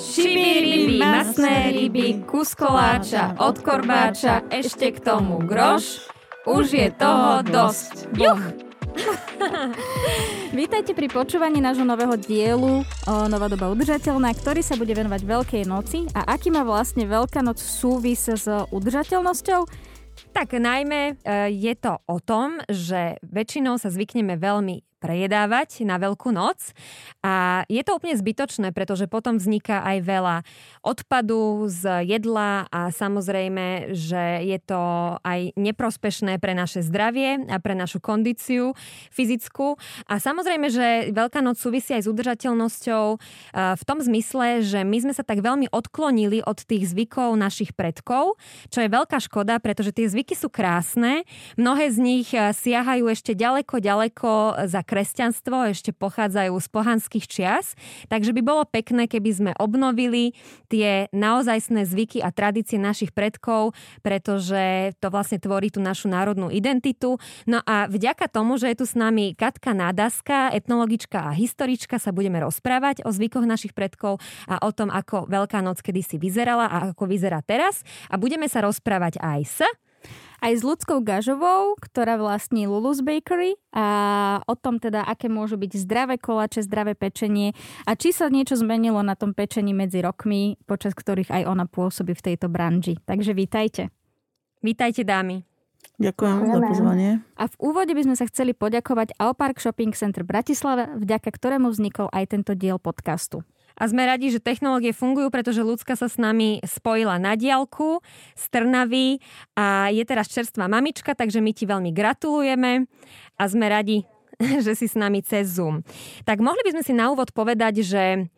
Šibiribi, masné ryby, kus koláča, od korbáča, ešte k tomu groš. Už je toho dosť. Juch! Vítajte pri počúvaní nášho nového dielu o Nová doba udržateľná, ktorý sa bude venovať Veľkej noci a aký má vlastne Veľká noc súvis s udržateľnosťou. Tak najmä e, je to o tom, že väčšinou sa zvykneme veľmi prejedávať na Veľkú noc. A je to úplne zbytočné, pretože potom vzniká aj veľa odpadu z jedla a samozrejme, že je to aj neprospešné pre naše zdravie a pre našu kondíciu fyzickú. A samozrejme, že Veľká noc súvisí aj s udržateľnosťou v tom zmysle, že my sme sa tak veľmi odklonili od tých zvykov našich predkov, čo je veľká škoda, pretože tie zvyky sú krásne. Mnohé z nich siahajú ešte ďaleko, ďaleko za kresťanstvo ešte pochádzajú z pohanských čias, takže by bolo pekné, keby sme obnovili tie naozajstné zvyky a tradície našich predkov, pretože to vlastne tvorí tú našu národnú identitu. No a vďaka tomu, že je tu s nami Katka Nádaska, etnologička a historička, sa budeme rozprávať o zvykoch našich predkov a o tom, ako Veľká noc kedysi vyzerala a ako vyzerá teraz. A budeme sa rozprávať aj s aj s ľudskou Gažovou, ktorá vlastní Lulu's Bakery a o tom teda, aké môžu byť zdravé kolače, zdravé pečenie a či sa niečo zmenilo na tom pečení medzi rokmi, počas ktorých aj ona pôsobí v tejto branži. Takže vítajte. Vítajte dámy. Ďakujem za pozvanie. A v úvode by sme sa chceli poďakovať Alpark Shopping Center Bratislava, vďaka ktorému vznikol aj tento diel podcastu a sme radi, že technológie fungujú, pretože ľudská sa s nami spojila na diálku z Trnavy a je teraz čerstvá mamička, takže my ti veľmi gratulujeme a sme radi, že si s nami cez Zoom. Tak mohli by sme si na úvod povedať, že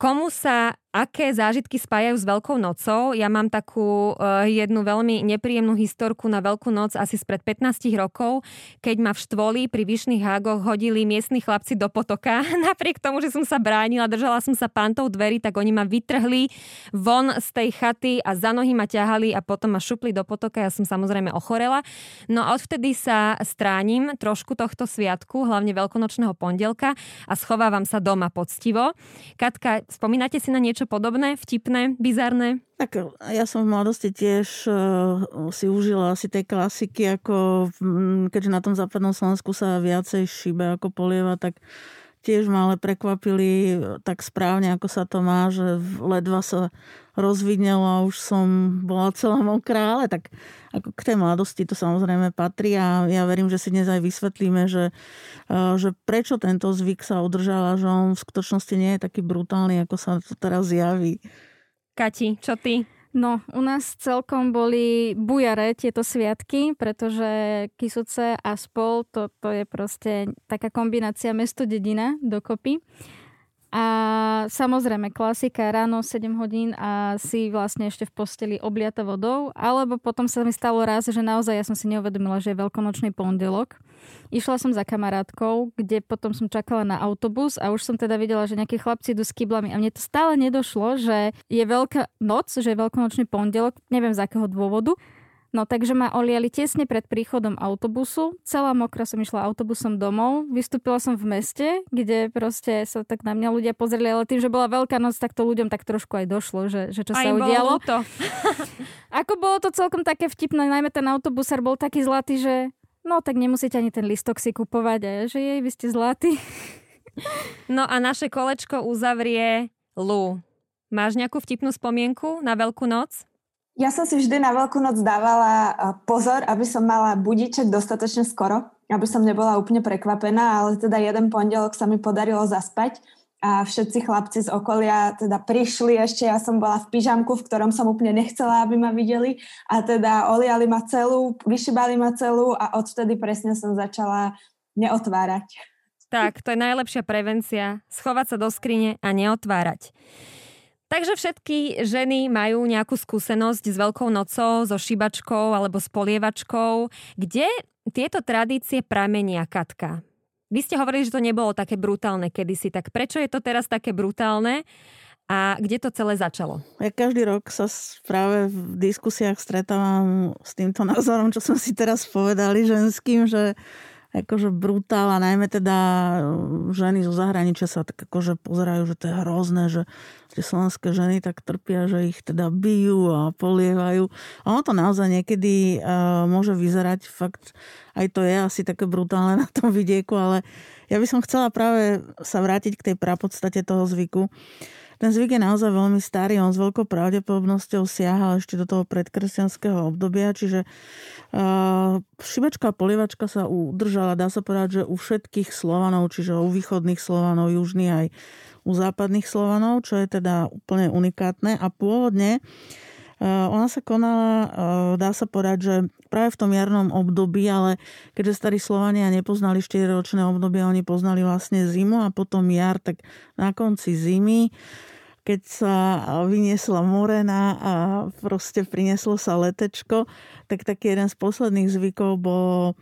komu sa aké zážitky spájajú s Veľkou nocou. Ja mám takú uh, jednu veľmi nepríjemnú historku na Veľkú noc asi spred 15 rokov, keď ma v štvoli pri Vyšných hágoch hodili miestni chlapci do potoka. Napriek tomu, že som sa bránila, držala som sa pantov dverí, tak oni ma vytrhli von z tej chaty a za nohy ma ťahali a potom ma šupli do potoka. Ja som samozrejme ochorela. No a odvtedy sa stránim trošku tohto sviatku, hlavne veľkonočného pondelka a schovávam sa doma poctivo. Katka, spomínate si na niečo podobné, vtipné, bizarné? Tak ja som v mladosti tiež uh, si užila asi tej klasiky, ako keďže na tom západnom Slovensku sa viacej šíbe ako polieva, tak tiež ma ale prekvapili tak správne, ako sa to má, že ledva sa rozvidnelo a už som bola celá mokrá, ale tak ako k tej mladosti to samozrejme patrí a ja verím, že si dnes aj vysvetlíme, že, že prečo tento zvyk sa udržal a že on v skutočnosti nie je taký brutálny, ako sa to teraz javí. Kati, čo ty? No, u nás celkom boli bujare tieto sviatky, pretože Kisuce a spol, to, to je proste taká kombinácia mesto-dedina dokopy. A samozrejme, klasika, ráno 7 hodín a si vlastne ešte v posteli obliata vodou, alebo potom sa mi stalo raz, že naozaj ja som si neuvedomila, že je veľkonočný pondelok. Išla som za kamarátkou, kde potom som čakala na autobus a už som teda videla, že nejakí chlapci idú s kyblami a mne to stále nedošlo, že je veľká noc, že je veľkonočný pondelok, neviem z akého dôvodu. No takže ma oliali tesne pred príchodom autobusu. Celá mokra som išla autobusom domov. Vystúpila som v meste, kde proste sa tak na mňa ľudia pozreli, ale tým, že bola veľká noc, tak to ľuďom tak trošku aj došlo, že, že čo aj sa udialo. To. Ako bolo to celkom také vtipné, najmä ten autobusár bol taký zlatý, že no tak nemusíte ani ten listok si kupovať, a že jej, vy ste zlatý. No a naše kolečko uzavrie Lu. Máš nejakú vtipnú spomienku na Veľkú noc? Ja som si vždy na Veľkú noc dávala pozor, aby som mala budiček dostatočne skoro, aby som nebola úplne prekvapená, ale teda jeden pondelok sa mi podarilo zaspať a všetci chlapci z okolia teda prišli ešte, ja som bola v pyžamku, v ktorom som úplne nechcela, aby ma videli a teda oliali ma celú, vyšibali ma celú a odvtedy presne som začala neotvárať. Tak, to je najlepšia prevencia. Schovať sa do skrine a neotvárať. Takže všetky ženy majú nejakú skúsenosť s Veľkou nocou, so šibačkou alebo s polievačkou. Kde tieto tradície pramenia, Katka? Vy ste hovorili, že to nebolo také brutálne kedysi, tak prečo je to teraz také brutálne? A kde to celé začalo? Ja každý rok sa práve v diskusiách stretávam s týmto názorom, čo som si teraz povedali ženským, že akože brutál a najmä teda e, ženy zo zahraničia sa tak akože pozerajú, že to je hrozné, že tie slovenské ženy tak trpia, že ich teda bijú a polievajú. A ono to naozaj niekedy uh, môže vyzerať, fakt aj to je asi také brutálne na tom vidieku, ale ja by som chcela práve sa vrátiť k tej prapodstate toho zvyku. Ten zvyk je naozaj veľmi starý, on s veľkou pravdepodobnosťou siahal ešte do toho predkresťanského obdobia, čiže uh, šibečka a polievačka sa udržala, dá sa povedať, že u všetkých Slovanov, čiže u východných Slovanov, južných aj u západných Slovanov, čo je teda úplne unikátne. A pôvodne uh, ona sa konala, uh, dá sa povedať, že práve v tom jarnom období, ale keďže starí Slovania nepoznali 4-ročné obdobie, oni poznali vlastne zimu a potom jar, tak na konci zimy keď sa vyniesla morena a proste prinieslo sa letečko, tak taký jeden z posledných zvykov bol,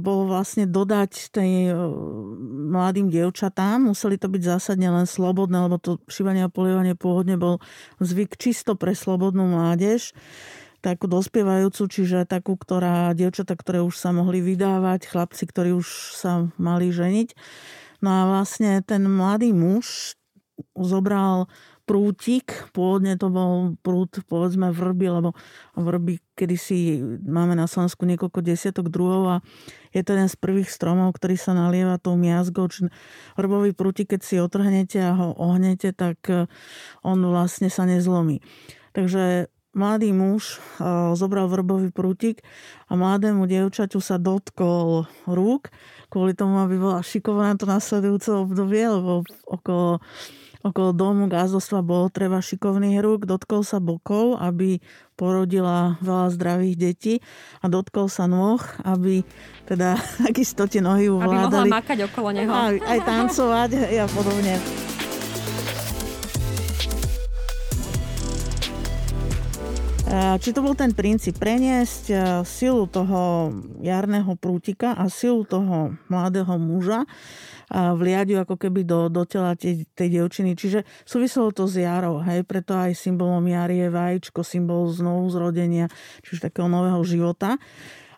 bol vlastne dodať tej e, mladým dievčatám. Museli to byť zásadne len slobodné, lebo to šívanie a polievanie pôvodne bol zvyk čisto pre slobodnú mládež takú dospievajúcu, čiže takú, ktorá, dievčata, ktoré už sa mohli vydávať, chlapci, ktorí už sa mali ženiť. No a vlastne ten mladý muž zobral prútik, pôvodne to bol prút, povedzme vrby, lebo vrby kedysi máme na Slovensku niekoľko desiatok druhov a je to jeden z prvých stromov, ktorý sa nalieva tou miazgou. Či vrbový prútik, keď si otrhnete a ho ohnete, tak eh, on vlastne sa nezlomí. Takže mladý muž eh, zobral vrbový prútik a mladému dievčaťu sa dotkol rúk kvôli tomu, aby bola šikovaná to nasledujúce obdobie, lebo okolo Okolo domu gázdostva bolo treba šikovných rúk, dotkol sa bokov, aby porodila veľa zdravých detí a dotkol sa nôh, aby teda takisto tie nohy uvládali. Aby mohla makať okolo neho. Aj, aj tancovať a podobne. Či to bol ten princíp preniesť silu toho jarného prútika a silu toho mladého muža vliadiu ako keby do, do tela tej, tej dievčiny. Čiže súviselo to s jarou, hej, preto aj symbolom jary je vajíčko, symbol znovu zrodenia, čiže takého nového života.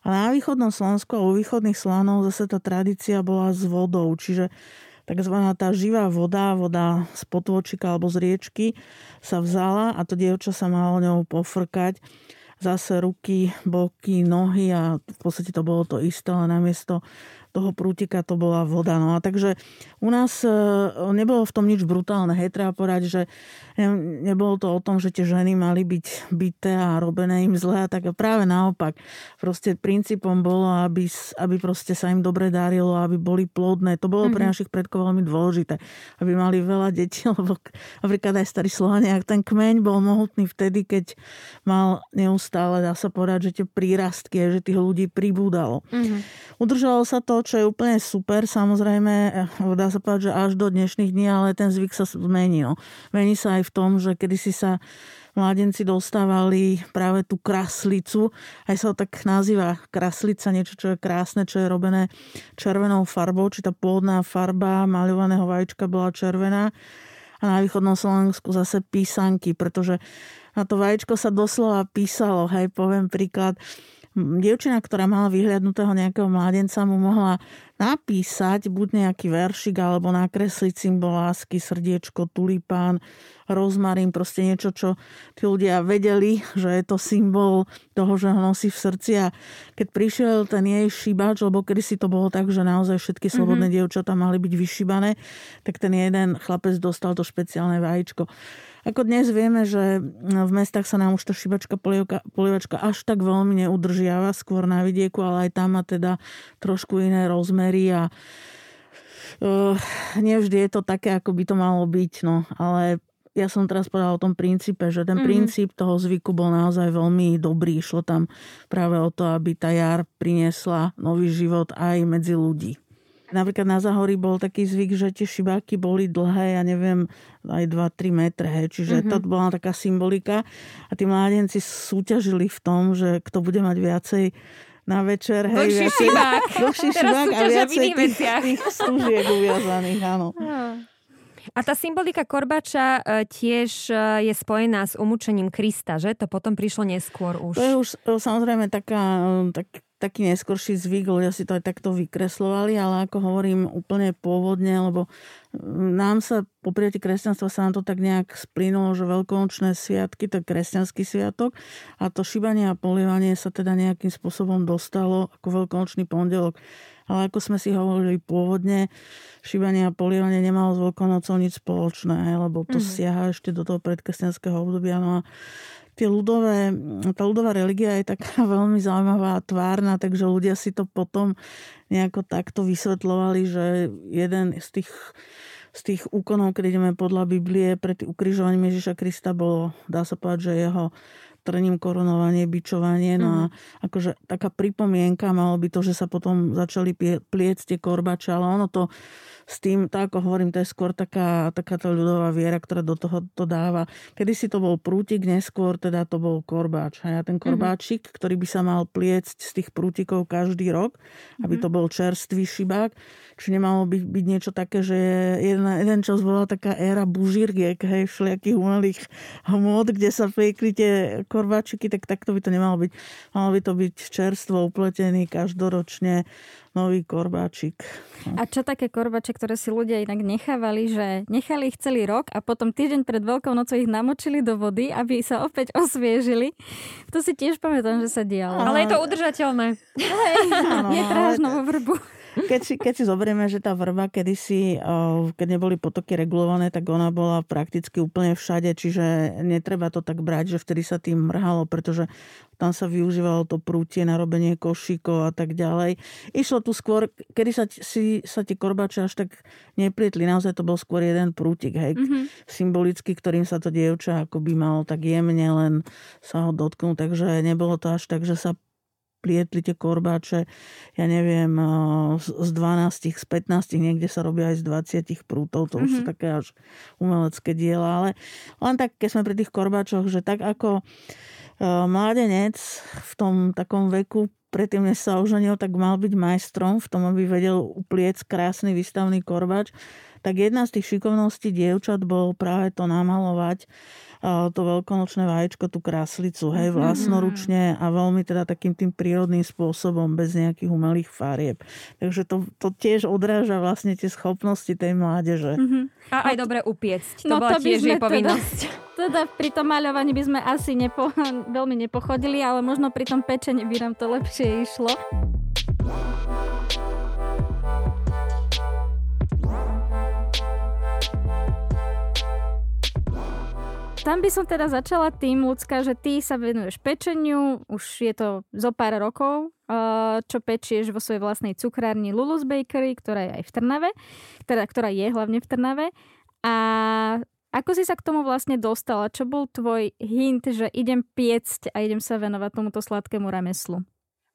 A na východnom Slovensku a u východných Slánov zase tá tradícia bola s vodou, čiže takzvaná tá živá voda, voda z potvočika alebo z riečky sa vzala a to dievča sa malo ňou pofrkať zase ruky, boky, nohy a v podstate to bolo to isté, ale namiesto toho prútika to bola voda. No a takže u nás e, nebolo v tom nič brutálne. Hej, treba povedať, že nebolo to o tom, že tie ženy mali byť byté a robené im zle a tak práve naopak. Proste princípom bolo, aby, aby proste sa im dobre darilo, aby boli plodné. To bolo mm-hmm. pre mhm. našich predkov veľmi dôležité. Aby mali veľa detí, lebo napríklad aj starí Slovania, ten kmeň bol mohutný vtedy, keď mal neustále, dá sa povedať, že tie prírastky, že tých ľudí pribúdalo. Mm-hmm. Udržalo sa to čo je úplne super, samozrejme, eh, dá sa povedať, že až do dnešných dní, ale ten zvyk sa zmenil. Mení sa aj v tom, že kedysi sa mladenci dostávali práve tú kraslicu, aj sa to tak nazýva kraslica, niečo, čo je krásne, čo je robené červenou farbou, či tá pôvodná farba maľovaného vajíčka bola červená. A na východnom Slovensku zase písanky, pretože na to vajíčko sa doslova písalo, hej, poviem príklad, dievčina, ktorá mala vyhľadnutého nejakého mladenca, mu mohla napísať buď nejaký veršik alebo nakresliť symbol lásky, srdiečko, tulipán, rozmarín, proste niečo, čo tí ľudia vedeli, že je to symbol toho, že ho nosí v srdci a keď prišiel ten jej šíbač, lebo kedy si to bolo tak, že naozaj všetky slobodné mm-hmm. dievčatá mali byť vyšíbané, tak ten jeden chlapec dostal to špeciálne vajíčko. Ako dnes vieme, že v mestách sa nám už tá šibačka polievačka až tak veľmi neudržiava, skôr na vidieku, ale aj tam má teda trošku iné rozmery a uh, nevždy je to také, ako by to malo byť, no, ale ja som teraz povedala o tom princípe, že ten mm-hmm. princíp toho zvyku bol naozaj veľmi dobrý. Išlo tam práve o to, aby tá jar priniesla nový život aj medzi ľudí. Napríklad na Zahorí bol taký zvyk, že tie šibáky boli dlhé, ja neviem, aj 2-3 metre, hej. čiže mm-hmm. to bola taká symbolika a tí mládenci súťažili v tom, že kto bude mať viacej na večer. Hej, dlhší šibák. Dlhší šibák a viacej tých, tých služiek uviazaných, áno. A tá symbolika korbača e, tiež e, je spojená s umúčením Krista, že? To potom prišlo neskôr už. To je už e, samozrejme taká, tak, taký neskorší zvyk, ľudia si to aj takto vykreslovali, ale ako hovorím úplne pôvodne, lebo nám sa po prijatí kresťanstva sa nám to tak nejak splynulo, že veľkonočné sviatky, to je kresťanský sviatok a to šibanie a polievanie sa teda nejakým spôsobom dostalo ako veľkonočný pondelok. Ale ako sme si hovorili pôvodne, šibanie a polievanie nemalo s veľkonocou nič spoločné, lebo to mm-hmm. siaha ešte do toho predkresťanského obdobia. No a tie ľudové, tá ľudová religia je taká veľmi zaujímavá a tvárna, takže ľudia si to potom nejako takto vysvetľovali, že jeden z tých, z tých úkonov, keď ideme podľa Biblie pred ukrižovaním Ježiša Krista bolo, dá sa povedať, že jeho trním korunovanie, bičovanie. No a mhm. akože taká pripomienka malo by to, že sa potom začali pliecť tie korbače, ale ono to s tým, tak ako hovorím, to je skôr taká, taká tá ľudová viera, ktorá do toho to dáva. Kedy si to bol prútik, neskôr teda to bol korbáč. A ja ten mhm. korbáčik, mm-hmm. ktorý by sa mal pliecť z tých prútikov každý rok, aby mm-hmm. to bol čerstvý šibák, či nemalo byť, byť niečo také, že jeden, jeden čas bola taká éra bužírgiek, hej, všelijakých umelých hmot, kde sa piekli tie korbáčiky, tak takto by to nemalo byť. Malo by to byť čerstvo upletený každoročne nový korbáčik. A čo také korbače, ktoré si ľudia inak nechávali, že nechali ich celý rok a potom týždeň pred Veľkou nocou ich namočili do vody, aby sa opäť osviežili. To si tiež pamätám, že sa dialo. Ale je to udržateľné. Hej, netráž novú vrbu. Keď si, keď si zoberieme, že tá vrba kedysi, keď neboli potoky regulované, tak ona bola prakticky úplne všade, čiže netreba to tak brať, že vtedy sa tým mrhalo, pretože tam sa využívalo to prútie na robenie košíkov a tak ďalej. Išlo tu skôr, kedy sa, si, sa tie korbače až tak neplietli, naozaj to bol skôr jeden prútik, hej, mm-hmm. symbolicky, ktorým sa to dievča ako by malo tak jemne len sa ho dotknúť, takže nebolo to až tak, že sa plietli tie korbáče, ja neviem, z 12, z 15, niekde sa robia aj z 20 prútov, to mm-hmm. už sú mhm. také až umelecké diela, ale len tak, keď sme pri tých korbáčoch, že tak ako mladenec v tom takom veku predtým, než sa oženil, tak mal byť majstrom v tom, aby vedel upliec krásny výstavný korbač, tak jedna z tých šikovností dievčat bol práve to namalovať to veľkonočné vaječko, tú kráslicu, hej, mhm. vlastnoručne a veľmi teda takým tým prírodným spôsobom, bez nejakých umelých farieb. Takže to, to tiež odráža vlastne tie schopnosti tej mládeže. Mm-hmm. A aj dobre upiecť. To no bola to tiež jej teda- povinnosť. Teda, teda pri tom maľovaní by sme asi nepo, veľmi nepochodili, ale možno pri tom pečení by nám to lepšie išlo. Tam by som teda začala tým, ľudská, že ty sa venuješ pečeniu, už je to zo pár rokov, čo pečieš vo svojej vlastnej cukrárni Lulus Bakery, ktorá je aj v Trnave, teda, ktorá je hlavne v Trnave. A ako si sa k tomu vlastne dostala? Čo bol tvoj hint, že idem piecť a idem sa venovať tomuto sladkému remeslu?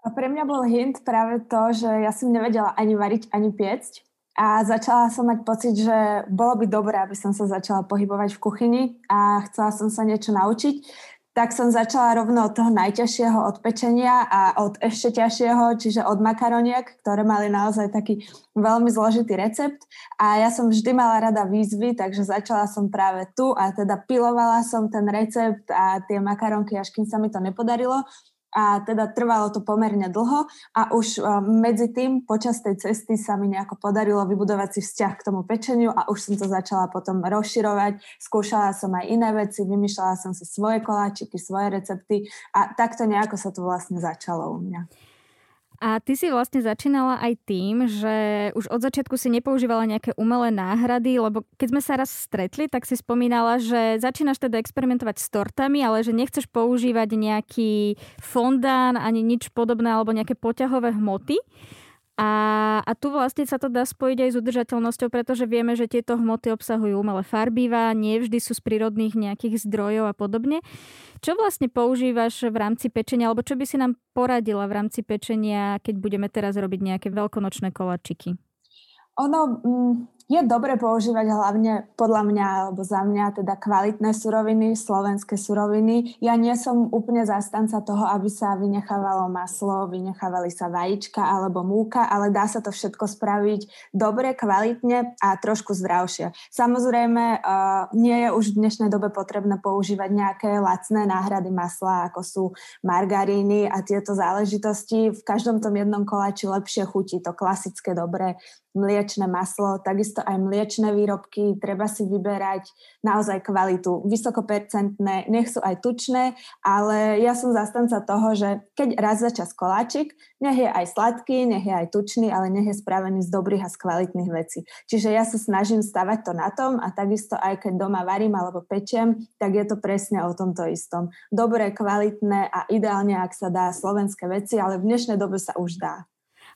A pre mňa bol hint práve to, že ja som nevedela ani variť, ani piecť. A začala som mať pocit, že bolo by dobré, aby som sa začala pohybovať v kuchyni a chcela som sa niečo naučiť. Tak som začala rovno od toho najťažšieho od pečenia a od ešte ťažšieho, čiže od makaroniek, ktoré mali naozaj taký veľmi zložitý recept. A ja som vždy mala rada výzvy, takže začala som práve tu a teda pilovala som ten recept a tie makaronky, až kým sa mi to nepodarilo a teda trvalo to pomerne dlho a už e, medzi tým počas tej cesty sa mi nejako podarilo vybudovať si vzťah k tomu pečeniu a už som to začala potom rozširovať. Skúšala som aj iné veci, vymýšľala som si svoje koláčiky, svoje recepty a takto nejako sa to vlastne začalo u mňa. A ty si vlastne začínala aj tým, že už od začiatku si nepoužívala nejaké umelé náhrady, lebo keď sme sa raz stretli, tak si spomínala, že začínaš teda experimentovať s tortami, ale že nechceš používať nejaký fondán ani nič podobné alebo nejaké poťahové hmoty. A, a tu vlastne sa to dá spojiť aj s udržateľnosťou, pretože vieme, že tieto hmoty obsahujú umelé farbiva, nie vždy sú z prírodných nejakých zdrojov a podobne. Čo vlastne používaš v rámci pečenia, alebo čo by si nám poradila v rámci pečenia, keď budeme teraz robiť nejaké veľkonočné kolačiky? Ono, mm, je dobre používať hlavne podľa mňa alebo za mňa teda kvalitné suroviny, slovenské suroviny. Ja nie som úplne zastanca toho, aby sa vynechávalo maslo, vynechávali sa vajíčka alebo múka, ale dá sa to všetko spraviť dobre, kvalitne a trošku zdravšie. Samozrejme, uh, nie je už v dnešnej dobe potrebné používať nejaké lacné náhrady masla, ako sú margaríny a tieto záležitosti. V každom tom jednom koláči lepšie chutí to klasické, dobré mliečne maslo, takisto aj mliečne výrobky, treba si vyberať naozaj kvalitu, vysokopercentné, nech sú aj tučné, ale ja som zastanca toho, že keď raz za čas koláčik, nech je aj sladký, nech je aj tučný, ale nech je spravený z dobrých a z kvalitných vecí. Čiže ja sa snažím stavať to na tom a takisto aj keď doma varím alebo pečiem, tak je to presne o tomto istom. Dobré, kvalitné a ideálne, ak sa dá slovenské veci, ale v dnešnej dobe sa už dá.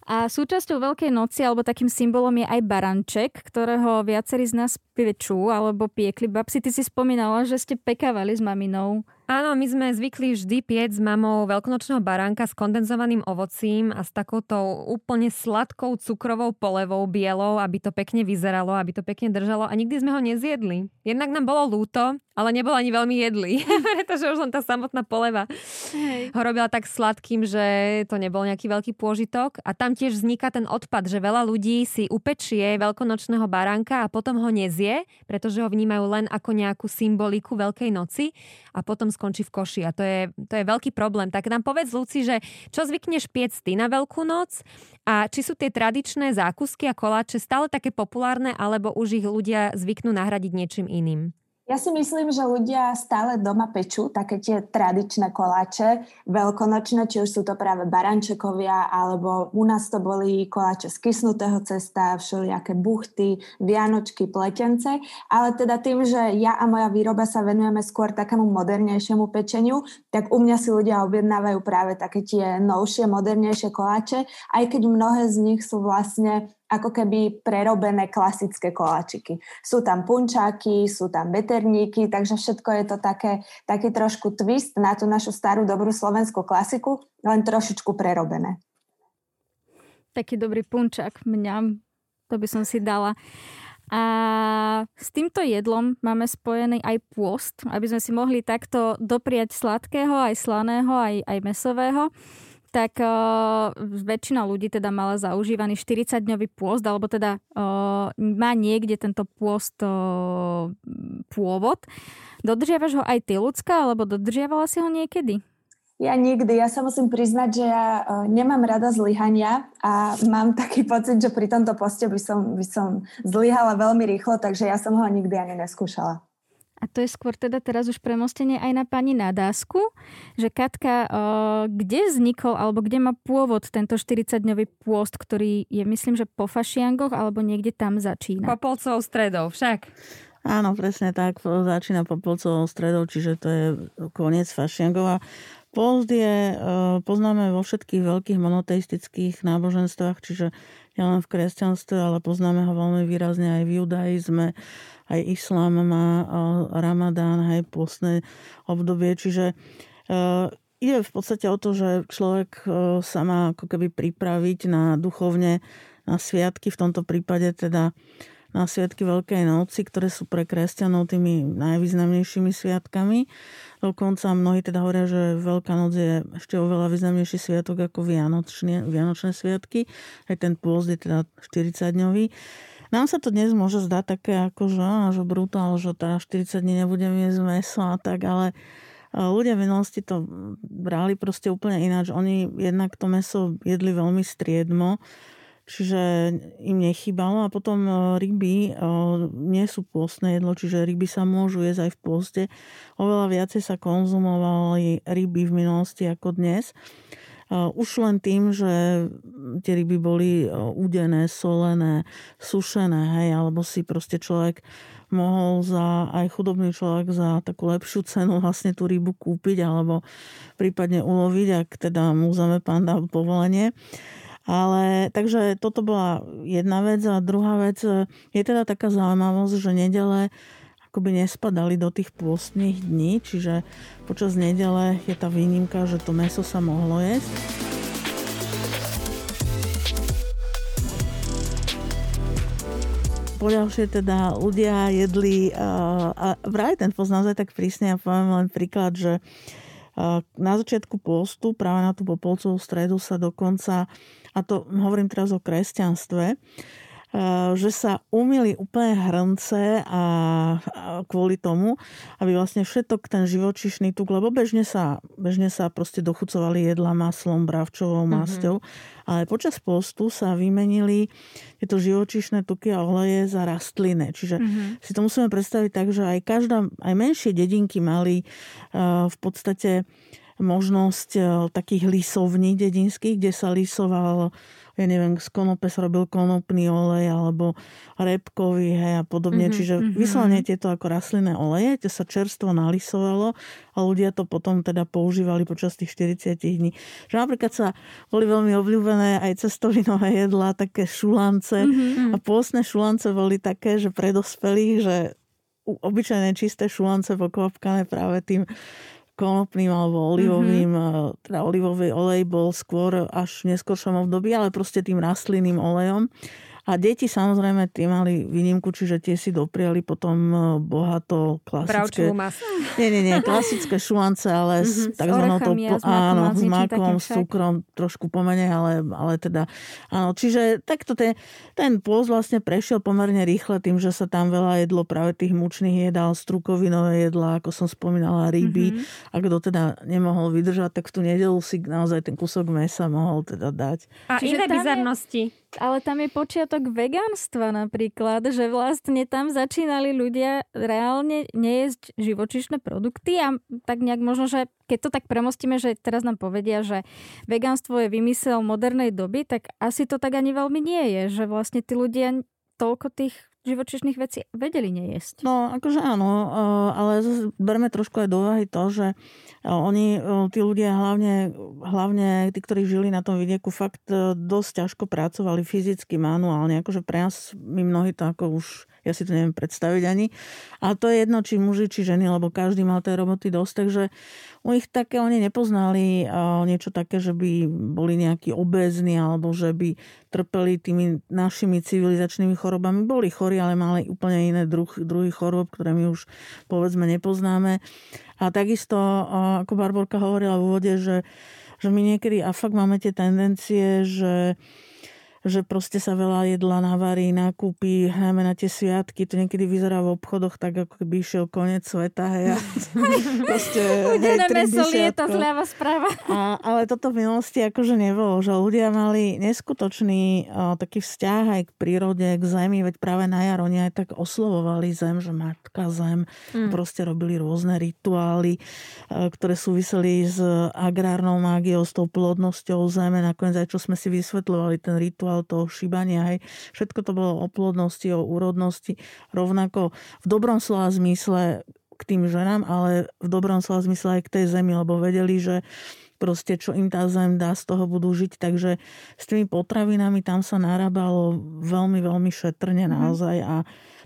A súčasťou Veľkej noci, alebo takým symbolom je aj baranček, ktorého viacerí z nás pečú alebo piekli. Babsi, ty si spomínala, že ste pekávali s maminou Áno, my sme zvykli vždy piec s mamou veľkonočného baránka s kondenzovaným ovocím a s takouto úplne sladkou cukrovou polevou bielou, aby to pekne vyzeralo, aby to pekne držalo a nikdy sme ho nezjedli. Jednak nám bolo lúto, ale nebol ani veľmi jedlý, pretože už len tá samotná poleva Hej. ho robila tak sladkým, že to nebol nejaký veľký pôžitok. A tam tiež vzniká ten odpad, že veľa ľudí si upečie veľkonočného baránka a potom ho nezie, pretože ho vnímajú len ako nejakú symboliku Veľkej noci a potom skončí v koši a to je, to je veľký problém. Tak nám povedz, Luci, že čo zvykneš piec ty na Veľkú noc a či sú tie tradičné zákusky a koláče stále také populárne alebo už ich ľudia zvyknú nahradiť niečím iným? Ja si myslím, že ľudia stále doma pečú také tie tradičné koláče, veľkonočné, či už sú to práve barančekovia, alebo u nás to boli koláče z kysnutého cesta, všelijaké buchty, vianočky, pletence, ale teda tým, že ja a moja výroba sa venujeme skôr takému modernejšiemu pečeniu, tak u mňa si ľudia objednávajú práve také tie novšie, modernejšie koláče, aj keď mnohé z nich sú vlastne ako keby prerobené klasické koláčiky. Sú tam punčáky, sú tam beterníky, takže všetko je to také, taký trošku twist na tú našu starú dobrú slovenskú klasiku, len trošičku prerobené. Taký dobrý punčák, mňam, to by som si dala. A s týmto jedlom máme spojený aj pôst, aby sme si mohli takto dopriať sladkého, aj slaného, aj, aj mesového tak uh, väčšina ľudí teda mala zaužívaný 40-dňový pôst, alebo teda uh, má niekde tento pôst uh, pôvod. Dodržiavaš ho aj ty, ľudská, alebo dodržiavala si ho niekedy? Ja nikdy. Ja sa musím priznať, že ja nemám rada zlyhania a mám taký pocit, že pri tomto poste by som, by som zlyhala veľmi rýchlo, takže ja som ho nikdy ani neskúšala. A to je skôr teda teraz už premostenie aj na pani Nadásku, že Katka, kde vznikol alebo kde má pôvod tento 40-dňový pôst, ktorý je myslím, že po fašiangoch alebo niekde tam začína? Popolcovou stredou však. Áno, presne tak. Začína Popolcovou stredou, čiže to je koniec fašiangov. A Post je, poznáme vo všetkých veľkých monoteistických náboženstvách, čiže nielen v kresťanstve, ale poznáme ho veľmi výrazne aj v judaizme, aj islám má ramadán, aj postné obdobie, čiže ide v podstate o to, že človek sa má ako keby pripraviť na duchovne, na sviatky, v tomto prípade teda na sviatky Veľkej noci, ktoré sú pre kresťanov tými najvýznamnejšími sviatkami. Dokonca mnohí teda hovoria, že Veľká noc je ešte oveľa významnejší sviatok ako Vianočné, Vianočné sviatky. Aj ten pôzd je teda 40-dňový. Nám sa to dnes môže zdať také ako, že, že brutál, že teda 40 dní nebudem jesť meso a tak, ale e, ľudia v minulosti to brali proste úplne ináč. Oni jednak to meso jedli veľmi striedmo, čiže im nechybalo a potom e, ryby e, nie sú pôstne jedlo, čiže ryby sa môžu jesť aj v pôste. Oveľa viacej sa konzumovali ryby v minulosti ako dnes. Už len tým, že tie ryby boli udené, solené, sušené, hej, alebo si proste človek mohol za, aj chudobný človek za takú lepšiu cenu vlastne tú rybu kúpiť alebo prípadne uloviť, ak teda mu zeme pán dá povolenie. Ale takže toto bola jedna vec a druhá vec je teda taká zaujímavosť, že nedele akoby nespadali do tých pôstnych dní, čiže počas nedele je tá výnimka, že to meso sa mohlo jesť. poďalšie teda ľudia jedli uh, a vraj ten naozaj tak prísne, ja poviem len príklad, že na začiatku postu, práve na tú popolcovú stredu sa dokonca, a to hovorím teraz o kresťanstve, že sa umili úplne hrnce a, kvôli tomu, aby vlastne všetok ten živočišný tuk, lebo bežne sa, bežne sa proste dochucovali jedla maslom, bravčovou mhm. masťou, mm-hmm. ale počas postu sa vymenili tieto živočišné tuky a oleje za rastlinné. Čiže mm-hmm. si to musíme predstaviť tak, že aj každá, aj menšie dedinky mali uh, v podstate možnosť uh, takých lisovní dedinských, kde sa lisoval ja neviem, z konope sa robil konopný olej alebo repkový hej, a podobne. Mm-hmm, Čiže mm-hmm. vyslovene tieto ako rastlinné oleje, tie sa čerstvo nalisovalo a ľudia to potom teda používali počas tých 40 dní. Že napríklad sa boli veľmi obľúbené aj cestovinové jedlá, také šulance mm-hmm. a pôstne šulance boli také, že pre dospelých, že obyčajné čisté šulance pokvapkané práve tým konopným alebo olivovým, mm-hmm. teda olivový olej bol skôr až v neskôršom období, ale proste tým rastlinným olejom. A deti samozrejme tie mali výnimku, čiže tie si dopriali potom e, bohato klasické... Nie, nie, nie, klasické šulance, ale mm-hmm, s takzvanou to, áno, s makom, s cukrom, trošku pomene, ale, ale teda áno. Čiže takto ten, ten pôz vlastne prešiel pomerne rýchle tým, že sa tam veľa jedlo práve tých mučných jedál, strukovinové jedlá, ako som spomínala, ryby. Mm-hmm. A kto teda nemohol vydržať, tak v tú nedelu si naozaj ten kúsok mesa mohol teda dať. A Čiže iné bizarnosti? Je ale tam je počiatok vegánstva napríklad, že vlastne tam začínali ľudia reálne nejesť živočišné produkty a tak nejak možno, že keď to tak premostíme, že teraz nám povedia, že vegánstvo je vymysel modernej doby, tak asi to tak ani veľmi nie je, že vlastne tí ľudia toľko tých živočišných vecí vedeli nejesť. No, akože áno, eh, ale berme trošku aj do úvahy to, že eh, oni, eh, tí ľudia, hlavne, hlavne tí, ktorí žili na tom vidieku, fakt dosť ťažko pracovali fyzicky, manuálne. Akože pre nás, my mnohí to ako už ja si to neviem predstaviť ani. A to je jedno, či muži, či ženy, lebo každý mal tej roboty dosť, takže u nich také oni nepoznali niečo také, že by boli nejakí obezní alebo že by trpeli tými našimi civilizačnými chorobami. Boli chorí, ale mali úplne iné druh, druhy chorob, ktoré my už povedzme nepoznáme. A takisto, ako Barborka hovorila v úvode, že, že my niekedy, a fakt máme tie tendencie, že že proste sa veľa jedla navarí, nakúpi, najmä na tie sviatky, to niekedy vyzerá v obchodoch tak, ako keby išiel koniec sveta, hej. proste, hej, meso lieta zľava správa. A, ale toto v minulosti akože nebolo, že ľudia mali neskutočný o, taký vzťah aj k prírode, k zemi, veď práve na jar oni aj tak oslovovali zem, že matka zem, mm. proste robili rôzne rituály, o, ktoré súviseli s agrárnou mágiou, s tou plodnosťou zeme, nakoniec aj čo sme si vysvetľovali, ten rituál toho šibania, hej. Všetko to bolo o plodnosti, o úrodnosti, rovnako v dobrom slova zmysle k tým ženám, ale v dobrom slova zmysle aj k tej zemi, lebo vedeli, že proste čo im tá zem dá, z toho budú žiť. Takže s tými potravinami tam sa narábalo veľmi, veľmi šetrne mm-hmm. naozaj a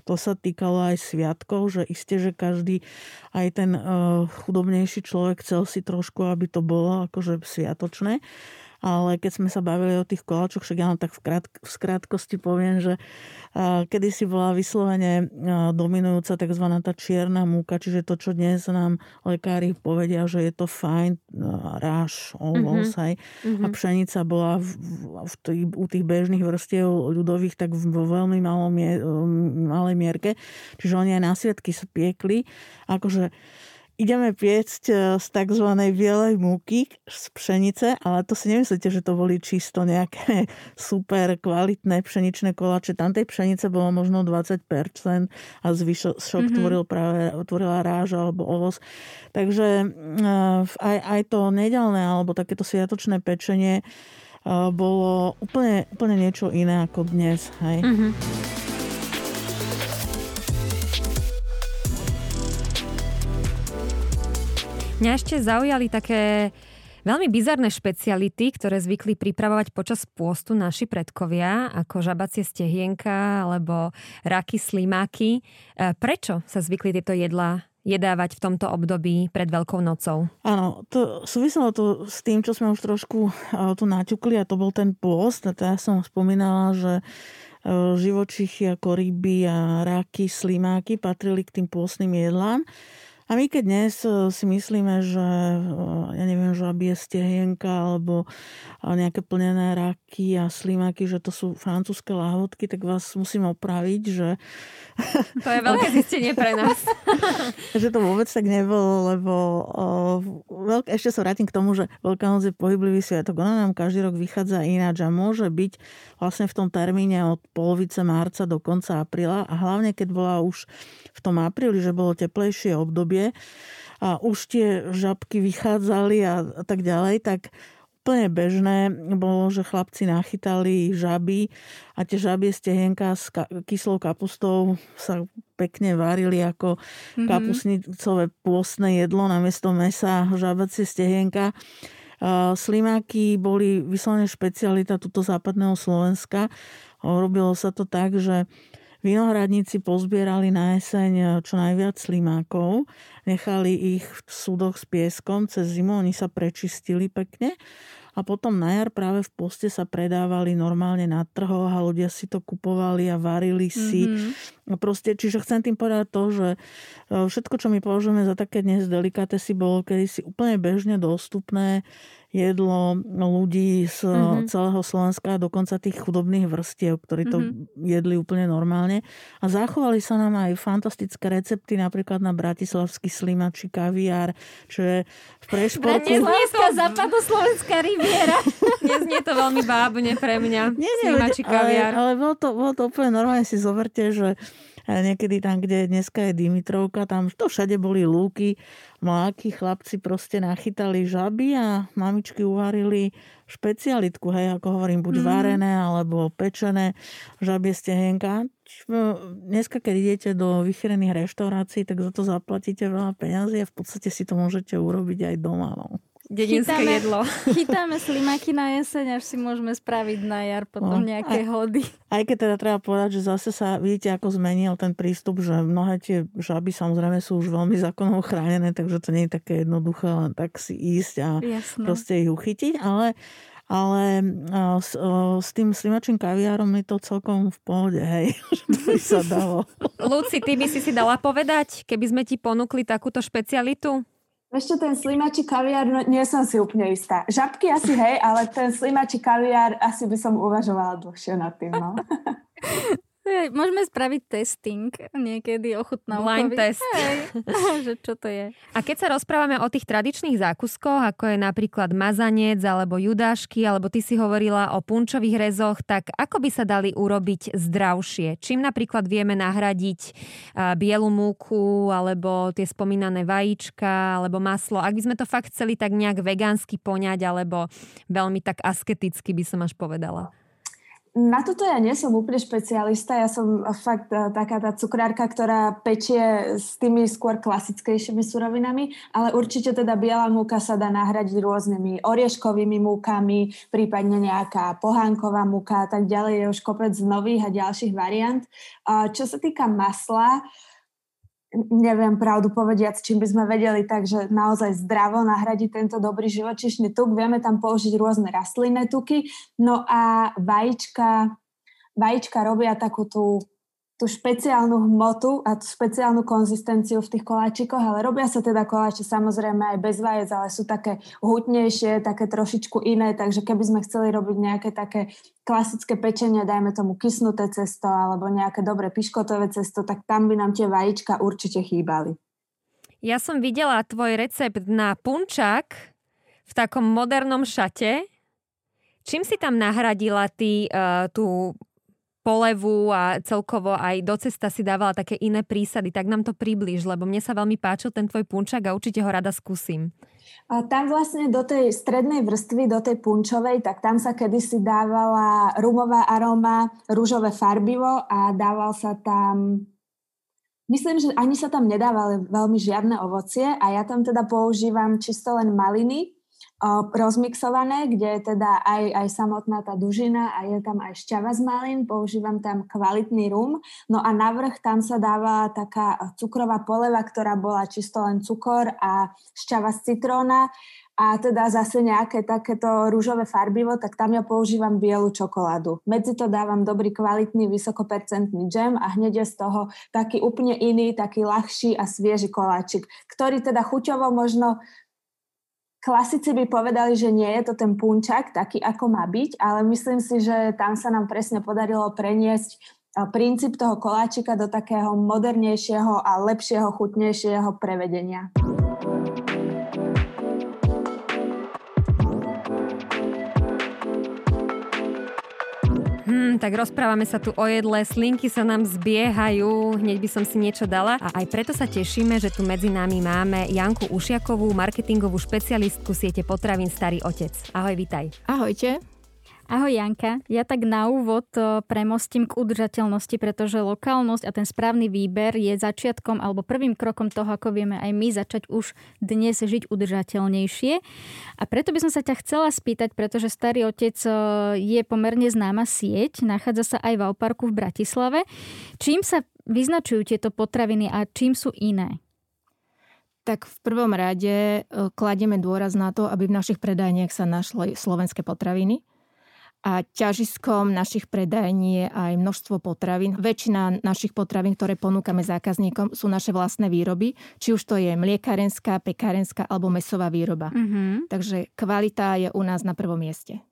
to sa týkalo aj sviatkov, že isté, že každý, aj ten uh, chudobnejší človek chcel si trošku, aby to bolo akože sviatočné ale keď sme sa bavili o tých koláčoch, však ja vám tak v, krát, v skrátkosti poviem, že kedy si bola vyslovene dominujúca tzv. tá čierna múka, čiže to, čo dnes nám lekári povedia, že je to fajn, ráž, ovos, mm-hmm. mm-hmm. a pšenica bola v, v tých, u tých bežných vrstiev ľudových tak vo veľmi malom, malej mierke, čiže oni aj na sviatky sa piekli, akože ideme piecť e, z tzv. bielej múky z pšenice, ale to si nemyslíte, že to boli čisto nejaké super kvalitné pšeničné koláče. Tam tej pšenice bolo možno 20% a zvyšok mm-hmm. tvoril práve, tvorila ráža alebo ovoz. Takže e, aj, aj to nedelné alebo takéto sviatočné pečenie e, bolo úplne, úplne niečo iné ako dnes. Hej. Mm-hmm. Mňa ešte zaujali také veľmi bizarné špeciality, ktoré zvykli pripravovať počas pôstu naši predkovia, ako žabacie stehienka alebo raky slimáky. E, prečo sa zvykli tieto jedlá jedávať v tomto období pred Veľkou nocou? Áno, to súviselo to s tým, čo sme už trošku e, tu naťukli a to bol ten pôst. A to ja som spomínala, že živočichy ako ryby a raky, slimáky patrili k tým pôstnym jedlám. A my keď dnes e, si myslíme, že e, ja neviem, že aby je stehienka alebo e, nejaké plnené raky a slimáky, že to sú francúzske láhodky, tak vás musím opraviť, že... To je veľké zistenie pre nás. že to vôbec tak nebolo, lebo veľk... ešte sa vrátim k tomu, že Veľká noc je pohyblivý sviatok. Ona nám každý rok vychádza ináč a môže byť vlastne v tom termíne od polovice marca do konca apríla a hlavne keď bola už v tom apríli, že bolo teplejšie obdobie, a už tie žabky vychádzali a, a tak ďalej, tak úplne bežné bolo, že chlapci nachytali žaby a tie žabie stehenka s ka- kyslou kapustou sa pekne varili ako mm-hmm. kapusnicové pôstne jedlo na miesto mesa, žabacie stehenka. Slimáky boli vyslovene špecialita tuto západného Slovenska. Robilo sa to tak, že Vinohradníci pozbierali na jeseň eh, čo najviac slimákov, nechali ich v súdoch s pieskom cez zimu, oni sa prečistili pekne a potom na jar práve v poste sa predávali normálne na trhoch a ľudia si to kupovali a varili si. Mm-hmm. Proste, čiže chcem tým povedať to, že eh, všetko, čo my považujeme za také dnes si bolo kedysi úplne bežne dostupné jedlo ľudí z mm-hmm. celého Slovenska, dokonca tých chudobných vrstiev, ktorí to mm-hmm. jedli úplne normálne. A zachovali sa nám aj fantastické recepty, napríklad na bratislavský slimači kaviár, čo je v prešportu... Bratislavská západoslovenská riviera. Neznie to veľmi bábne pre mňa. Nie, nie. Ale, ale bolo, to, bolo to úplne normálne. Si zoberte, že niekedy tam, kde dneska je Dimitrovka, tam to všade boli lúky, mláky, chlapci proste nachytali žaby a mamičky uvarili špecialitku, hej, ako hovorím, buď mm. varené alebo pečené žabie stehenka. Dneska, keď idete do vychrených reštaurácií, tak za to zaplatíte veľa peňazí a v podstate si to môžete urobiť aj doma. No dedinské chytáme, jedlo. Chytáme slimaky na jeseň, až si môžeme spraviť na jar potom no, nejaké aj, hody. Aj keď teda treba povedať, že zase sa vidíte, ako zmenil ten prístup, že mnohé tie žaby samozrejme sú už veľmi zákonom chránené, takže to nie je také jednoduché len tak si ísť a Jasne. proste ich uchytiť, ale ale s, s tým slimačím kaviárom je to celkom v pohode, hej, že to by sa dalo. Luci, ty by si si dala povedať, keby sme ti ponúkli takúto špecialitu? Ešte ten slimačí kaviár, no, nie som si úplne istá. Žabky asi hej, ale ten slimačí kaviár asi by som uvažovala dlhšie nad tým. No. Môžeme spraviť testing niekedy ochutná Line test. Hej, že čo to je. A keď sa rozprávame o tých tradičných zákuskoch, ako je napríklad mazanec alebo judášky, alebo ty si hovorila o punčových rezoch, tak ako by sa dali urobiť zdravšie? Čím napríklad vieme nahradiť bielu múku, alebo tie spomínané vajíčka, alebo maslo? Ak by sme to fakt chceli tak nejak vegánsky poňať, alebo veľmi tak asketicky by som až povedala. Na toto ja nie som úplne špecialista, ja som fakt e, taká tá cukrárka, ktorá pečie s tými skôr klasickejšími surovinami, ale určite teda biela múka sa dá nahradiť rôznymi orieškovými múkami, prípadne nejaká pohánková múka a tak ďalej, je už kopec nových a ďalších variant. Čo sa týka masla, neviem pravdu povediac, čím by sme vedeli takže naozaj zdravo nahradiť tento dobrý živočišný tuk. Vieme tam použiť rôzne rastlinné tuky. No a vajíčka, vajíčka robia takú tú tú špeciálnu hmotu a tú špeciálnu konzistenciu v tých koláčikoch, ale robia sa teda koláče samozrejme aj bez vajec, ale sú také hutnejšie, také trošičku iné, takže keby sme chceli robiť nejaké také klasické pečenie, dajme tomu kysnuté cesto alebo nejaké dobré piškotové cesto, tak tam by nám tie vajíčka určite chýbali. Ja som videla tvoj recept na punčak v takom modernom šate. Čím si tam nahradila ty uh, tú polevu a celkovo aj do cesta si dávala také iné prísady, tak nám to približ, lebo mne sa veľmi páčil ten tvoj punčak a určite ho rada skúsim. A tam vlastne do tej strednej vrstvy, do tej punčovej, tak tam sa kedysi dávala rumová aroma, rúžové farbivo a dával sa tam Myslím, že ani sa tam nedávali veľmi žiadne ovocie a ja tam teda používam čisto len maliny rozmixované, kde je teda aj, aj samotná tá dužina a je tam aj šťava z malín, používam tam kvalitný rum. No a navrh tam sa dáva taká cukrová poleva, ktorá bola čisto len cukor a šťava z citróna a teda zase nejaké takéto rúžové farbivo, tak tam ja používam bielu čokoládu. Medzi to dávam dobrý kvalitný vysokopercentný džem a hneď je z toho taký úplne iný, taký ľahší a svieži koláčik, ktorý teda chuťovo možno Klasici by povedali, že nie je to ten punčak taký, ako má byť, ale myslím si, že tam sa nám presne podarilo preniesť princíp toho koláčika do takého modernejšieho a lepšieho, chutnejšieho prevedenia. Tak rozprávame sa tu o jedle, slinky sa nám zbiehajú, hneď by som si niečo dala. A aj preto sa tešíme, že tu medzi nami máme Janku Ušiakovú, marketingovú špecialistku siete potravín Starý otec. Ahoj, vitaj. Ahojte. Ahoj Janka, ja tak na úvod eh, premostím k udržateľnosti, pretože lokálnosť a ten správny výber je začiatkom alebo prvým krokom toho, ako vieme aj my začať už dnes žiť udržateľnejšie. A preto by som sa ťa chcela spýtať, pretože Starý otec eh, je pomerne známa sieť, nachádza sa aj v Auparku v Bratislave. Čím sa vyznačujú tieto potraviny a čím sú iné? Tak v prvom rade eh, kladieme dôraz na to, aby v našich predajniach sa našli slovenské potraviny a ťažiskom našich predajní je aj množstvo potravín. Väčšina našich potravín, ktoré ponúkame zákazníkom, sú naše vlastné výroby, či už to je mliekarenská, pekárenská alebo mesová výroba. Mm-hmm. Takže kvalita je u nás na prvom mieste.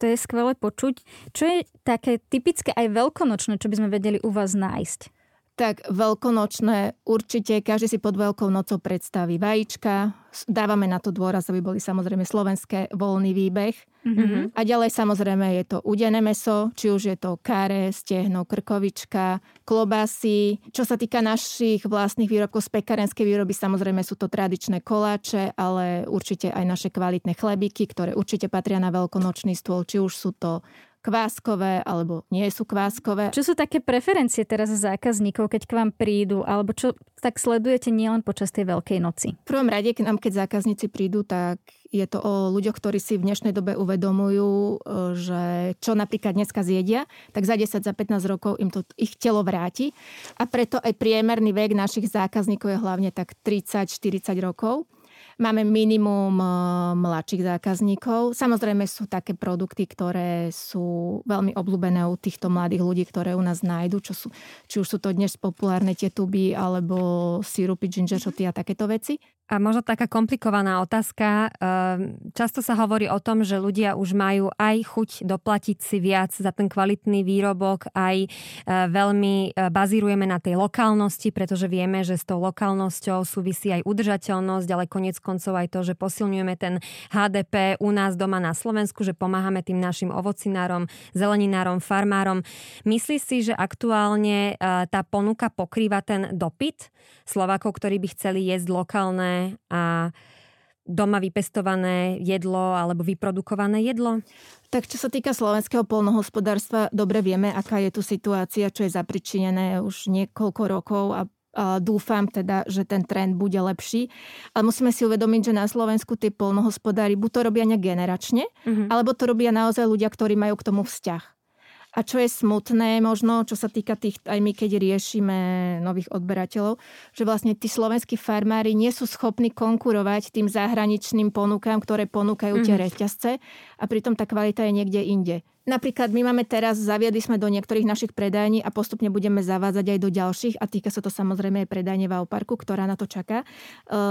To je skvelé počuť. Čo je také typické aj veľkonočné, čo by sme vedeli u vás nájsť? Tak veľkonočné určite každý si pod Veľkou nocou predstaví vajíčka. Dávame na to dôraz, aby boli samozrejme slovenské voľný výbeh. Mm-hmm. A ďalej samozrejme je to udené meso, či už je to káre, stehno, krkovička, klobasy. Čo sa týka našich vlastných výrobkov z pekárenskej výroby, samozrejme sú to tradičné koláče, ale určite aj naše kvalitné chlebíky, ktoré určite patria na veľkonočný stôl, či už sú to kváskové alebo nie sú kváskové. Čo sú také preferencie teraz zákazníkov, keď k vám prídu, alebo čo tak sledujete nielen počas tej Veľkej noci? V prvom rade, k nám keď zákazníci prídu, tak je to o ľuďoch, ktorí si v dnešnej dobe uvedomujú, e, že čo napríklad dneska zjedia, tak za 10, za 15 rokov im to ich telo vráti. A preto aj priemerný vek našich zákazníkov je hlavne tak 30-40 rokov. Máme minimum eh, mladších zákazníkov. Samozrejme sú také produkty, ktoré sú veľmi obľúbené u týchto mladých ľudí, ktoré u nás nájdu, čo sú, či už sú to dnes populárne tietuby alebo sirupy, ginger shoty a takéto veci. A možno taká komplikovaná otázka. Ehm, často sa hovorí o tom, že ľudia už majú aj chuť doplatiť si viac za ten kvalitný výrobok, aj e, veľmi e, bazírujeme na tej lokálnosti, pretože vieme, že s tou lokálnosťou súvisí aj udržateľnosť, ale konec koncov aj to, že posilňujeme ten HDP u nás doma na Slovensku, že pomáhame tým našim ovocinárom, zeleninárom, farmárom. Myslí si, že aktuálne e, tá ponuka pokrýva ten dopyt Slovákov, ktorí by chceli jesť lokálne a doma vypestované jedlo alebo vyprodukované jedlo? Tak čo sa týka slovenského polnohospodárstva, dobre vieme, aká je tu situácia, čo je zapričinené už niekoľko rokov a dúfam teda, že ten trend bude lepší. Ale musíme si uvedomiť, že na Slovensku tí polnohospodári buď to robia nejak generačne, mm-hmm. alebo to robia naozaj ľudia, ktorí majú k tomu vzťah. A čo je smutné možno, čo sa týka tých, aj my keď riešime nových odberateľov, že vlastne tí slovenskí farmári nie sú schopní konkurovať tým zahraničným ponukám, ktoré ponúkajú tie mm. reťazce a pritom tá kvalita je niekde inde. Napríklad my máme teraz, zaviedli sme do niektorých našich predajní a postupne budeme zavádzať aj do ďalších a týka sa to samozrejme aj predajne v Auparku, ktorá na to čaká. E,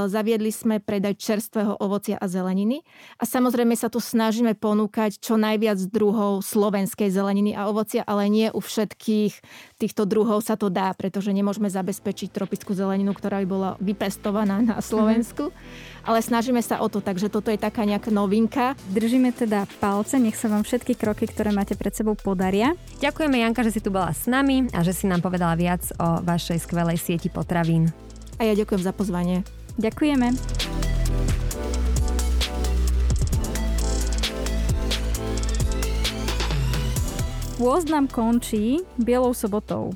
zaviedli sme predaj čerstvého ovocia a zeleniny a samozrejme sa tu snažíme ponúkať čo najviac druhov slovenskej zeleniny a ovocia, ale nie u všetkých týchto druhov sa to dá, pretože nemôžeme zabezpečiť tropickú zeleninu, ktorá by bola vypestovaná na Slovensku. Mm-hmm ale snažíme sa o to, takže toto je taká nejaká novinka. Držíme teda palce, nech sa vám všetky kroky, ktoré máte pred sebou, podaria. Ďakujeme Janka, že si tu bola s nami a že si nám povedala viac o vašej skvelej sieti potravín. A ja ďakujem za pozvanie. Ďakujeme. Pôst nám končí Bielou sobotou.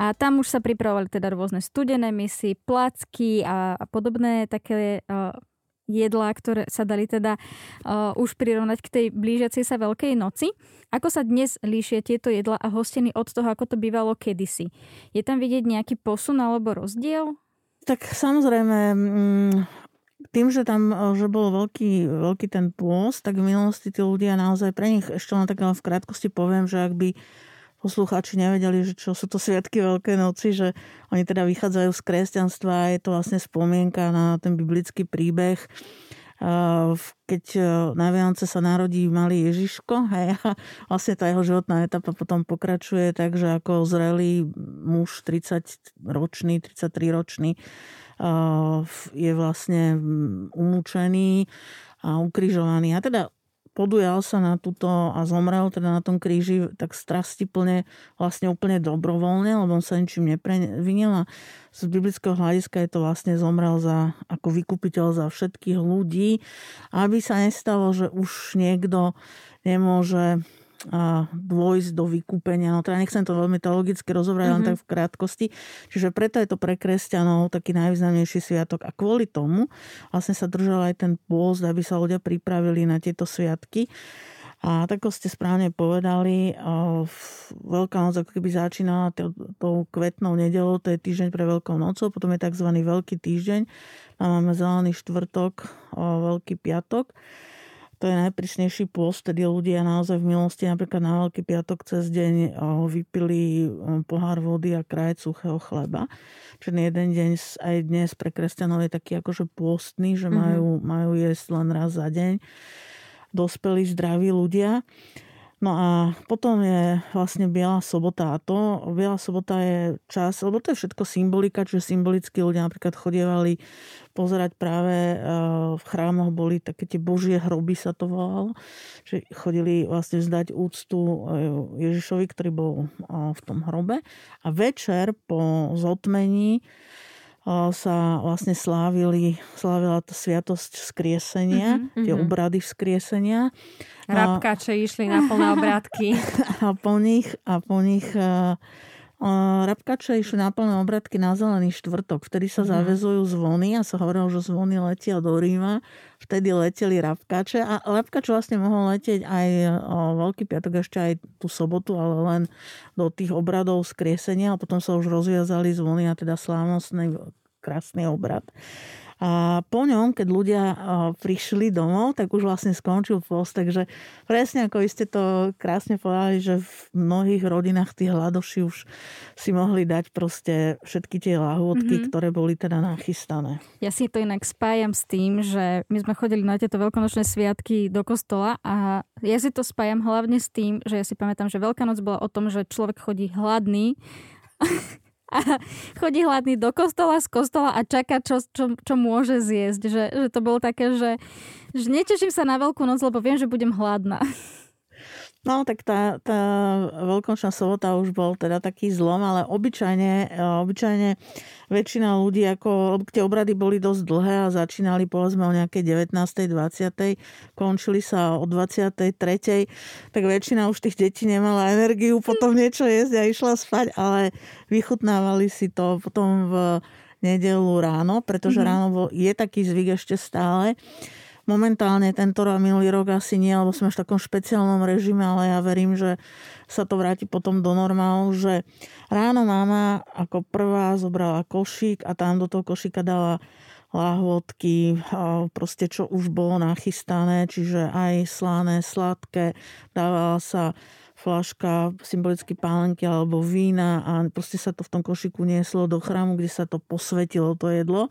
A tam už sa pripravovali teda rôzne studené misy, placky a, podobné také uh, jedlá, ktoré sa dali teda uh, už prirovnať k tej blížiacej sa Veľkej noci. Ako sa dnes líšia tieto jedla a hostiny od toho, ako to bývalo kedysi? Je tam vidieť nejaký posun alebo rozdiel? Tak samozrejme, mm, tým, že tam že bol veľký, veľký ten pôst, tak v minulosti tí ľudia naozaj pre nich, ešte len tak v krátkosti poviem, že ak by poslucháči nevedeli, že čo sú to sviatky Veľkej noci, že oni teda vychádzajú z kresťanstva a je to vlastne spomienka na ten biblický príbeh keď e, na Vianoce sa narodí malý Ježiško a vlastne tá jeho životná etapa potom pokračuje tak, že ako zrelý muž 30 ročný, 33 ročný je vlastne umúčený a ukrižovaný. A teda podujal sa na túto a zomrel teda na tom kríži tak strastiplne, vlastne úplne dobrovoľne, lebo on sa ničím neprevinil a z biblického hľadiska je to vlastne zomrel za, ako vykupiteľ za všetkých ľudí, aby sa nestalo, že už niekto nemôže dôjsť do vykúpenia. No teda nechcem to veľmi teologicky rozobrať, mm-hmm. len mhm. tak v krátkosti. Čiže preto je to pre kresťanov taký najvýznamnejší sviatok. A kvôli tomu vlastne sa držal aj ten pôst, aby sa ľudia pripravili na tieto sviatky. A tak ako ste správne povedali, Veľká noc ako keby začínala tou kvetnou nedelou, to je týždeň pre Veľkou nocou, potom je tzv. Veľký týždeň, tam máme zelený štvrtok, Veľký piatok to je najprísnejší pôst, tedy ľudia naozaj v minulosti napríklad na Veľký piatok cez deň vypili pohár vody a kraj suchého chleba. Čiže jeden deň aj dnes pre kresťanov je taký akože pôstny, že mhm. majú, mm-hmm. majú jesť len raz za deň. Dospelí zdraví ľudia. No a potom je vlastne Biela sobota a to, Biela sobota je čas, lebo to je všetko symbolika, čiže symbolicky ľudia napríklad chodievali pozerať práve eh, v chrámoch boli také tie božie hroby sa to volalo, že chodili vlastne zdať úctu eh, Ježišovi, ktorý bol eh, v tom hrobe. A večer po zotmení sa vlastne slávili, slávila tá sviatosť vzkriesenia, mm-hmm, tie obrady vzkriesenia. Rabkače išli na plné obrádky. A po nich, a po nich Rabkače išli na plné obradky na zelený štvrtok. Vtedy sa mhm. zavezujú zvony a sa hovorilo, že zvony letia do Ríma. Vtedy leteli rabkače a rabkač vlastne mohol letieť aj o Veľký piatok, ešte aj tú sobotu, ale len do tých obradov skriesenia a potom sa už rozviazali zvony a teda slávnostný krásny obrad. A po ňom, keď ľudia prišli domov, tak už vlastne skončil post. Takže presne ako ste to krásne povedali, že v mnohých rodinách tí hladoši už si mohli dať proste všetky tie lahôdky, mm-hmm. ktoré boli teda nachystané. Ja si to inak spájam s tým, že my sme chodili na tieto veľkonočné sviatky do kostola a ja si to spájam hlavne s tým, že ja si pamätám, že Veľká noc bola o tom, že človek chodí hladný a chodí hladný do kostola, z kostola a čaká, čo, čo, čo môže zjesť. Že, že to bolo také, že, že neteším sa na veľkú noc, lebo viem, že budem hladná. No tak tá, tá veľkonočná sobota už bol teda taký zlom, ale obyčajne, obyčajne väčšina ľudí, ako tie obrady boli dosť dlhé a začínali povedzme o nejakej 19. 20. končili sa o 23. tak väčšina už tých detí nemala energiu potom niečo jesť a išla spať, ale vychutnávali si to potom v nedelu ráno, pretože mm-hmm. ráno je taký zvyk ešte stále momentálne tento rok minulý rok asi nie, lebo sme v takom špeciálnom režime, ale ja verím, že sa to vráti potom do normálu, že ráno mama ako prvá zobrala košík a tam do toho košíka dala lahôdky, proste čo už bolo nachystané, čiže aj slané, sladké, dávala sa flaška symbolicky pálenky alebo vína a proste sa to v tom košiku nieslo do chrámu, kde sa to posvetilo to jedlo.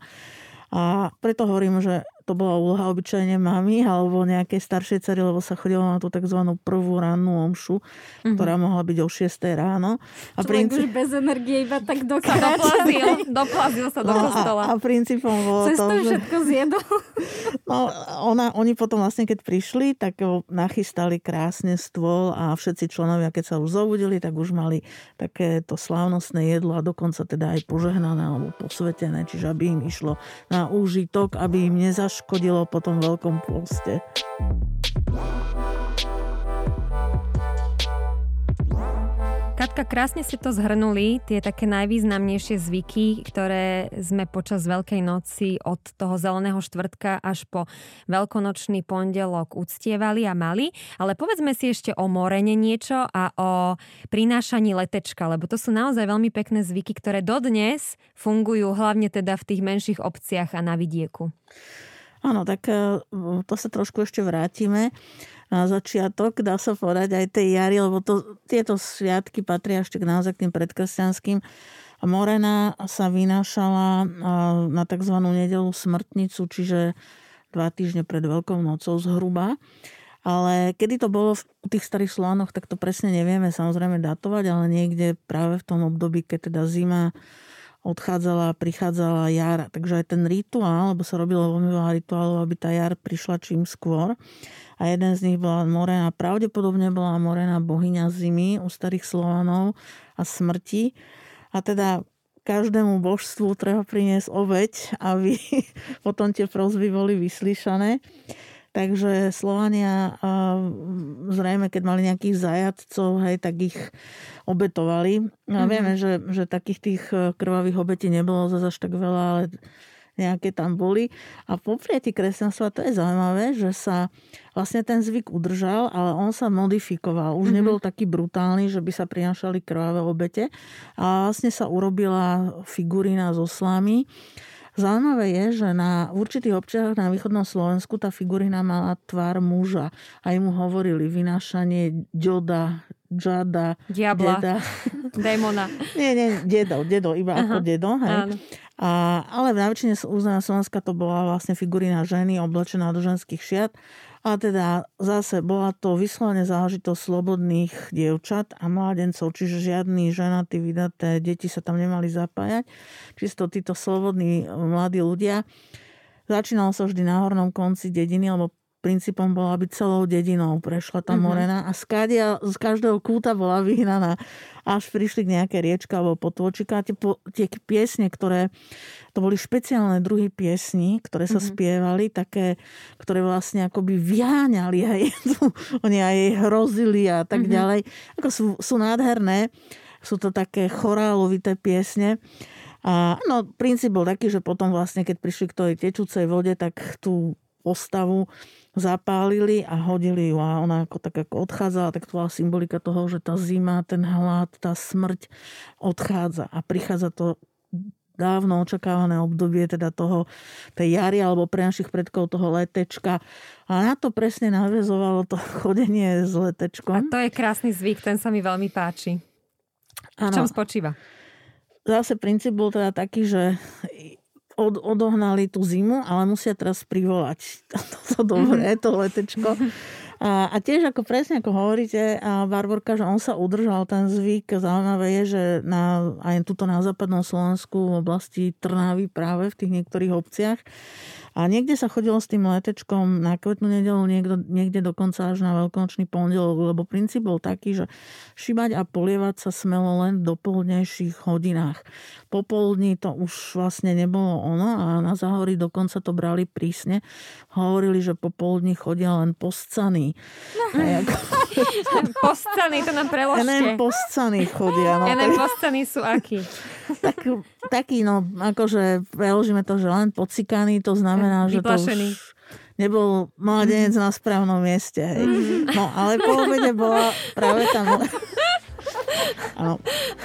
A preto hovorím, že to bola úloha obyčajne mami alebo nejakej staršej cery, lebo sa chodilo na tú tzv. prvú rannú omšu, mm-hmm. ktorá mohla byť o 6 ráno. A Človek princí... už bez energie iba tak dokráča. Doplazil, doplazil sa do no, kostola. A, a princípom bolo Cez to, že... všetko zjedol. No, ona, oni potom vlastne, keď prišli, tak nachystali krásne stôl a všetci členovia, keď sa už zobudili, tak už mali takéto slávnostné jedlo a dokonca teda aj požehnané alebo posvetené, čiže aby im išlo na úžitok, aby im nezaš škodilo po tom veľkom pôste. Katka, krásne ste to zhrnuli, tie také najvýznamnejšie zvyky, ktoré sme počas Veľkej noci od toho zeleného štvrtka až po veľkonočný pondelok uctievali a mali. Ale povedzme si ešte o morene niečo a o prinášaní letečka, lebo to sú naozaj veľmi pekné zvyky, ktoré dodnes fungujú hlavne teda v tých menších obciach a na vidieku. Áno, tak e, to sa trošku ešte vrátime na začiatok, dá sa povedať, aj tej jary, lebo to, tieto sviatky patria ešte naozaj k tým predkresťanským. Morena sa vynášala na tzv. nedelu smrtnicu, čiže dva týždne pred Veľkou nocou zhruba. Ale kedy to bolo v tých starých Slovánoch, tak to presne nevieme samozrejme datovať, ale niekde práve v tom období, keď teda zima odchádzala, prichádzala jar. Takže aj ten rituál, lebo sa robilo veľmi veľa rituálov, aby tá jar prišla čím skôr. A jeden z nich bola Morena, pravdepodobne bola Morena bohyňa zimy u starých Slovanov a smrti. A teda každému božstvu treba priniesť obeď, aby potom tie prozby boli vyslyšané. Takže Slovania zrejme, keď mali nejakých zajadcov, hej, tak ich obetovali. Mm-hmm. vieme, že, že takých tých e, krvavých obetí nebolo zase až tak veľa, ale nejaké tam boli. A po prijatí kresťanstva to je zaujímavé, že sa vlastne ten zvyk udržal, ale on sa modifikoval. Už mm-hmm. nebol taký brutálny, že by sa prinašali krvavé obete. A vlastne sa urobila figurína zo slamy Zaujímavé je, že na určitých občiach na východnom Slovensku tá figurina mala tvár muža. A mu hovorili vynášanie ďoda, džada, Diabla, deda. démona. nie, nie, dedo, dedo, iba Aha. ako dedo. Hej. A, ale v najväčšine územia Slovenska to bola vlastne figurina ženy oblečená do ženských šiat a teda zase bola to vyslovene záležitosť slobodných dievčat a mládencov, čiže žiadny ženatý vydaté deti sa tam nemali zapájať. Čisto títo slobodní mladí ľudia. Začínalo sa vždy na hornom konci dediny, lebo princípom bola, aby celou dedinou prešla tá mhm. morena a z, kadia, z každého kúta bola vyhnaná. Až prišli k nejaké riečka alebo potôčika. Tie, tie piesne, ktoré, to boli špeciálne druhy piesní, ktoré sa mm-hmm. spievali, také, ktoré vlastne akoby vyháňali aj, oni aj jej hrozili a tak mm-hmm. ďalej. Ako sú, sú nádherné. Sú to také chorálovité piesne. A no, princíp bol taký, že potom vlastne, keď prišli k tej tečúcej vode, tak tú postavu zapálili a hodili ju a ona ako tak ako odchádzala, tak to bola symbolika toho, že tá zima, ten hlad, tá smrť odchádza a prichádza to dávno očakávané obdobie teda toho, tej jary alebo pre našich predkov toho letečka. A na to presne navezovalo to chodenie s letečkom. A to je krásny zvyk, ten sa mi veľmi páči. Ano. V čom spočíva? Zase princíp bol teda taký, že od, odohnali tú zimu, ale musia teraz privolať toto dobré, to letečko. A, a tiež ako presne ako hovoríte, a Barborka, že on sa udržal ten zvyk. Zaujímavé je, že na, aj tuto na západnom Slovensku v oblasti Trnavy práve v tých niektorých obciach a niekde sa chodilo s tým letečkom na kvetnú nedelu, niekde, niekde dokonca až na veľkonočný pondelok, lebo princíp bol taký, že šibať a polievať sa smelo len v dopoludnejších hodinách. Popoludní to už vlastne nebolo ono a na záhory dokonca to brali prísne. Hovorili, že popoludní chodia len postcaní. No. Ako... postcaní, to nám preložte. Len postcaní chodia. No, Len postcaní sú akí? Tak, taký, no, akože preložíme to, že len pocikaný, to znamená, že to už nebol mladenec na správnom mieste. Hej. No, ale po obede bola práve tam... Áno.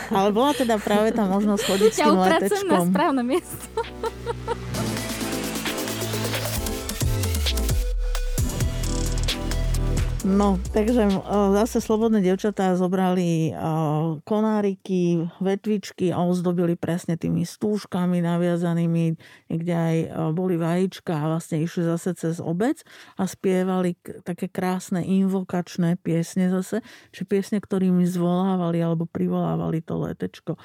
Ale bola teda práve tá možnosť chodiť s tým letečkom. na správne miesto. No, takže zase slobodné devčatá zobrali konáriky, vetvičky a ozdobili presne tými stúžkami naviazanými. Niekde aj boli vajíčka a vlastne išli zase cez obec a spievali také krásne invokačné piesne zase, či piesne, ktorými zvolávali alebo privolávali to letečko.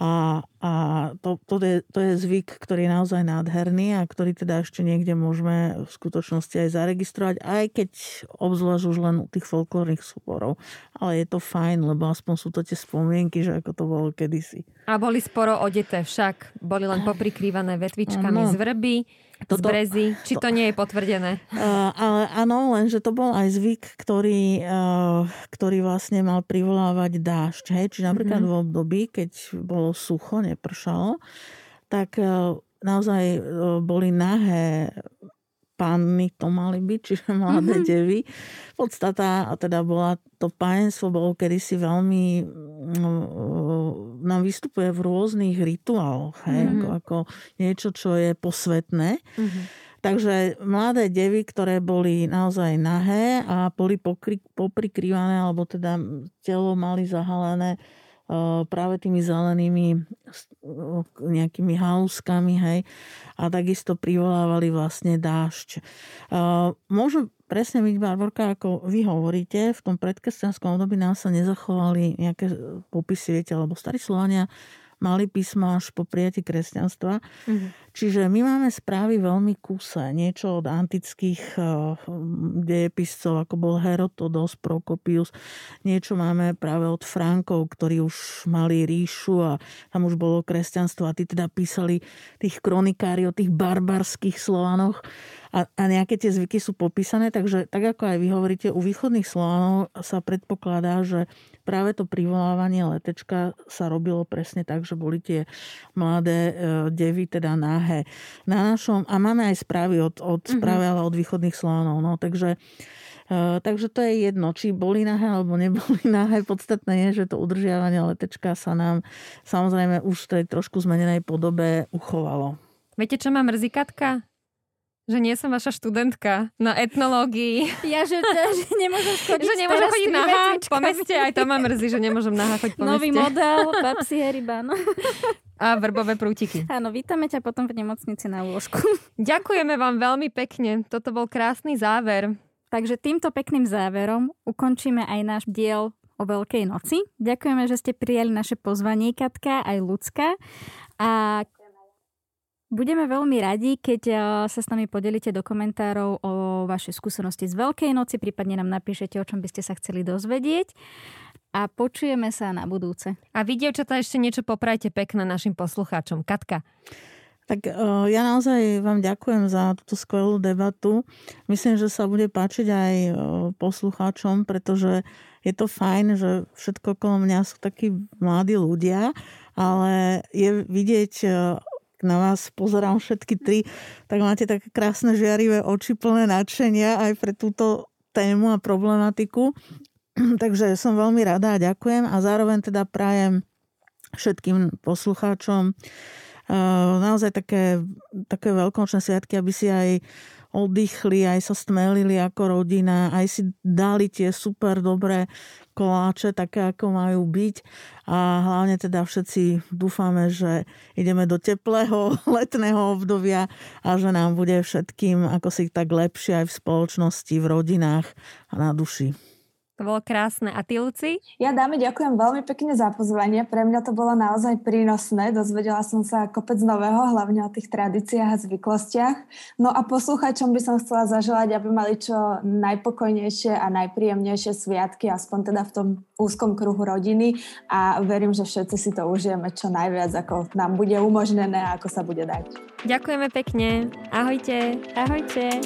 A, a to, to, je, to je zvyk, ktorý je naozaj nádherný a ktorý teda ešte niekde môžeme v skutočnosti aj zaregistrovať, aj keď obzvlášť už len u tých folklórnych súborov. Ale je to fajn, lebo aspoň sú to tie spomienky, že ako to bolo kedysi. A boli sporo odeté však. Boli len poprikrývané vetvičkami ano. z vrby. Toto, z brezy, či to, nie je potvrdené? Uh, ale áno, lenže to bol aj zvyk, ktorý, uh, ktorý vlastne mal privolávať dážď. Hej? Čiže napríklad mm-hmm. v období, keď bolo sucho, nepršalo, tak uh, naozaj boli nahé panny to mali byť, čiže mladé mm-hmm. devy. Podstata, a teda bola to pájenstvo, bolo kedysi veľmi, no, nám vystupuje v rôznych rituáloch, hej, mm-hmm. ako, ako niečo, čo je posvetné. Mm-hmm. Takže mladé devy, ktoré boli naozaj nahé a boli pokry, poprikrývané, alebo teda telo mali zahalené práve tými zelenými nejakými haluskami, hej, a takisto privolávali vlastne dážď. Môžu presne byť, Barborka, ako vy hovoríte, v tom predkresťanskom období nám sa nezachovali nejaké popisy, viete, lebo starí Slovania mali písma až po prijati kresťanstva. Mm-hmm. Čiže my máme správy veľmi kúse. Niečo od antických uh, dejepiscov, ako bol Herotodos, Prokopius. Niečo máme práve od Frankov, ktorí už mali ríšu a tam už bolo kresťanstvo a tí teda písali tých kronikári o tých barbarských Slovanoch a, a nejaké tie zvyky sú popísané, takže tak ako aj vy hovoríte, u východných Slovanov sa predpokladá, že práve to privolávanie letečka sa robilo presne tak, že boli tie mladé e, devy teda náhe. Na našom, a máme aj správy od, od mm-hmm. správy, ale od východných Slovanov. No, takže Uh, takže to je jedno, či boli nahé alebo neboli nahé. Podstatné je, že to udržiavanie letečka sa nám samozrejme už v tej trošku zmenenej podobe uchovalo. Viete, čo má mrzikatka? Že nie som vaša študentka na etnológii. Ja, že, že nemôžem chodiť Že nemôžem chodiť nahá po meste, aj to ma mrzí, že nemôžem nahá chodiť po Nový meste. Nový model, babsi heriba, no. A vrbové prútiky. Áno, vítame ťa potom v nemocnici na lôžku. Ďakujeme vám veľmi pekne. Toto bol krásny záver. Takže týmto pekným záverom ukončíme aj náš diel o Veľkej noci. Ďakujeme, že ste prijali naše pozvanie, Katka, aj ľudská. A Budeme veľmi radi, keď eh, sa s nami podelíte do komentárov o vaše skúsenosti z Veľkej noci, prípadne nám napíšete, o čom by ste sa chceli dozvedieť a počujeme sa na budúce. A vy, dievčatá, ešte niečo poprajte pekné našim poslucháčom. Katka. Tak eh, ja naozaj vám ďakujem za túto skvelú debatu. Myslím, že sa bude páčiť aj eh, poslucháčom, pretože je to fajn, že všetko okolo mňa sú takí mladí ľudia, ale je vidieť na vás pozerám všetky tri, tak máte také krásne žiarivé oči plné nadšenia aj pre túto tému a problematiku. Takže som veľmi rada a ďakujem a zároveň teda prajem všetkým poslucháčom eh, naozaj také, také veľkonočné sviatky, aby si aj oddychli, aj sa stmelili ako rodina, aj si dali tie super dobré koláče, také ako majú byť. A hlavne teda všetci dúfame, že ideme do teplého letného obdobia a že nám bude všetkým ako si tak lepšie aj v spoločnosti, v rodinách a na duši. To bolo krásne. A ty, Luci? Ja dáme ďakujem veľmi pekne za pozvanie. Pre mňa to bolo naozaj prínosné. Dozvedela som sa kopec nového, hlavne o tých tradíciách a zvyklostiach. No a posluchačom by som chcela zaželať, aby mali čo najpokojnejšie a najpríjemnejšie sviatky, aspoň teda v tom úzkom kruhu rodiny. A verím, že všetci si to užijeme čo najviac, ako nám bude umožnené a ako sa bude dať. Ďakujeme pekne. Ahojte. Ahojte.